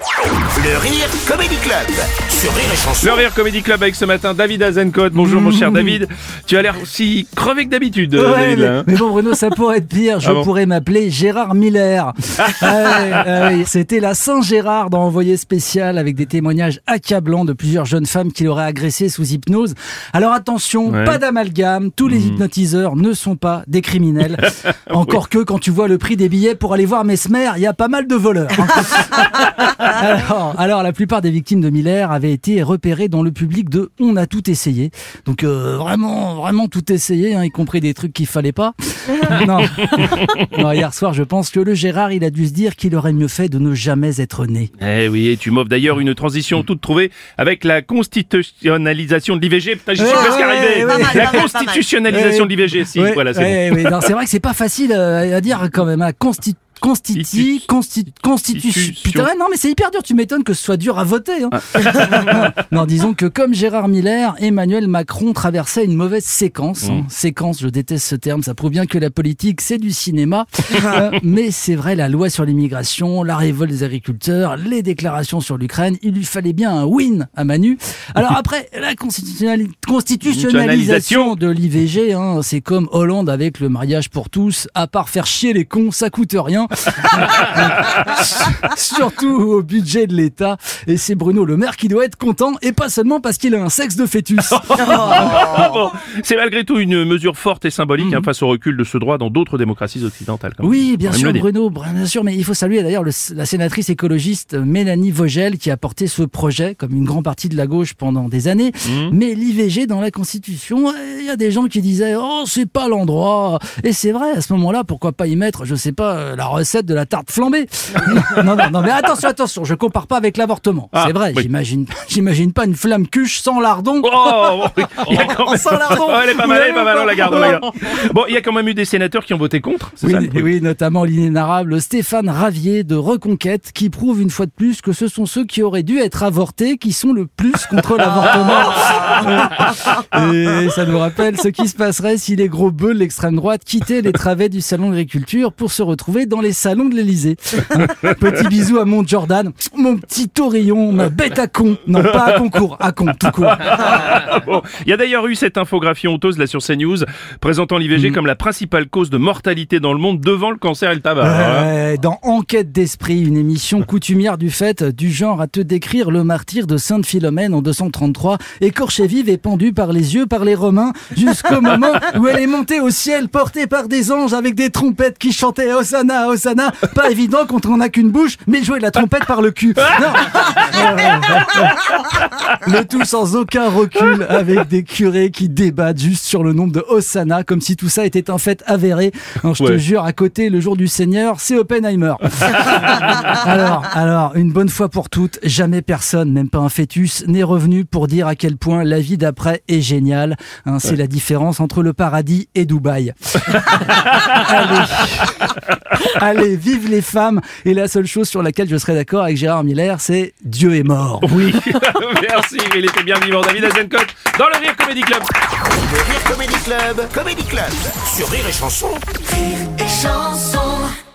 Le Rire Comedy Club sur Rire et Chanson. Le Rire Comedy Club avec ce matin David Azencote. Bonjour mon cher David. Tu as l'air aussi crevé que d'habitude, euh, Ouais, David. mais, hein. mais bon Bruno, ça pourrait être pire. Je Ah bon pourrais m'appeler Gérard Miller. Ah ouais, ah. C'était la Saint-Gérard dans Envoyé spécial avec des témoignages accablants de plusieurs jeunes femmes qui l'auraient agressé sous hypnose. Alors attention, Ouais. pas d'amalgame. Tous les hypnotiseurs ne sont pas des criminels. Encore que quand tu vois le prix des billets pour aller voir Mesmer, il y a pas mal de voleurs. hein. alors, alors, la plupart des victimes de Miller avaient été repérées dans le public de On a tout essayé. Donc euh, vraiment, vraiment tout essayé, hein, y compris des trucs qu'il fallait pas. non. non, hier soir, je pense que le Gérard, il a dû se dire qu'il aurait mieux fait de ne jamais être né. Eh oui, et tu m'offres d'ailleurs une transition toute trouvée avec la constitutionnalisation de l'IVG. Putain, j'y suis Ouais, presque ouais, arrivé. ouais, ouais. La constitutionnalisation de l'IVG, si, Ouais, voilà, c'est ouais, ouais, non, c'est vrai que c'est pas facile euh, à dire quand même. À consti Constiti, consti, constitution. Constitution. Putain, ouais, non, mais c'est hyper dur. Tu m'étonnes que ce soit dur à voter. hein. Ah. non, disons que comme Gérard Miller, Emmanuel Macron traversait une mauvaise séquence. hein. Mm. Séquence, je déteste ce terme. Ça prouve bien que la politique, c'est du cinéma. Euh, mais c'est vrai, la loi sur l'immigration, la révolte des agriculteurs, les déclarations sur l'Ukraine, il lui fallait bien un win à Manu. Alors après, la constitutionnali- constitutionnalisation de l'IVG, hein, c'est comme Hollande avec le mariage pour tous. À part faire chier les cons, ça coûte rien. Surtout au budget de l'État. Et c'est Bruno Le Maire qui doit être content, et pas seulement parce qu'il a un sexe de fœtus. Ah bon, c'est malgré tout une mesure forte et symbolique hein, face au recul de ce droit dans d'autres démocraties occidentales. quand même. Oui, bien sûr. Bruno, bien sûr, mais il faut saluer d'ailleurs le- la sénatrice écologiste Mélanie Vogel qui a porté ce projet, comme une grande partie de la gauche pendant des années. Mhm. Mais l'IVG dans la Constitution, il y a des gens qui disaient oh c'est pas l'endroit. Et c'est vrai, à ce moment-là, pourquoi pas y mettre, je sais pas, la recette de la tarte flambée. non, non, non, mais attention, attention, je compare pas avec l'avortement. Ah, c'est vrai, oui. j'imagine, j'imagine pas une flamme cuche sans lardon. Oh, bon, il y a quand même... Sans lardon. Oh, elle est pas mal, elle est pas mal, on la garde, on la garde. Ouais. Bon, il y a quand même eu des sénateurs qui ont voté contre. Oui, ça, oui, notamment l'inénarrable Stéphane Ravier de Reconquête, qui prouve une fois de plus que ce sont ceux qui auraient dû être avortés qui sont le plus contre l'avortement. Et ça nous rappelle ce qui se passerait si les gros bœufs de l'extrême droite quittaient les travées du salon d'agriculture pour se retrouver dans les salons de l'Elysée. Petit bisou à mon Jordan, mon petit taurillon, ma bête à con. Non, pas à concours, à con, tout court. Bon, il y a d'ailleurs eu cette infographie honteuse là sur CNews présentant Mm. l'IVG comme la principale cause de mortalité dans le monde devant le cancer et le tabac. Ouais, dans Enquête d'esprit, une émission coutumière du fait, du genre à te décrire le martyr de Sainte Philomène en 233, écorchée vive et pendue par les yeux par les Romains, jusqu'au moment où elle est montée au ciel, portée par des anges avec des trompettes qui chantaient Hosanna, Hosanna. Pas évident quand on n'a qu'une bouche, mais jouer de la trompette par le cul. Non. Le tout sans aucun recul, avec des curés qui débattent juste sur le nombre de Hosanna, comme si tout ça était un fait avéré. Alors, je te jure, à côté, le jour du Seigneur, c'est Oppenheimer. alors, alors, une bonne fois pour toutes, jamais personne, même pas un fœtus, n'est revenu pour dire à quel point la vie d'après est géniale. Hein, c'est la différence entre le paradis et Dubaï. Allez. Allez, vive les femmes. Et la seule chose sur laquelle je serais d'accord avec Gérard Miller, c'est Dieu est mort. Oui, merci, il était bien vivant David Azencote dans le Rire Comedy Club. Le Rire Comedy Club, Comedy Club sur Rire et Chanson. Rire et chanson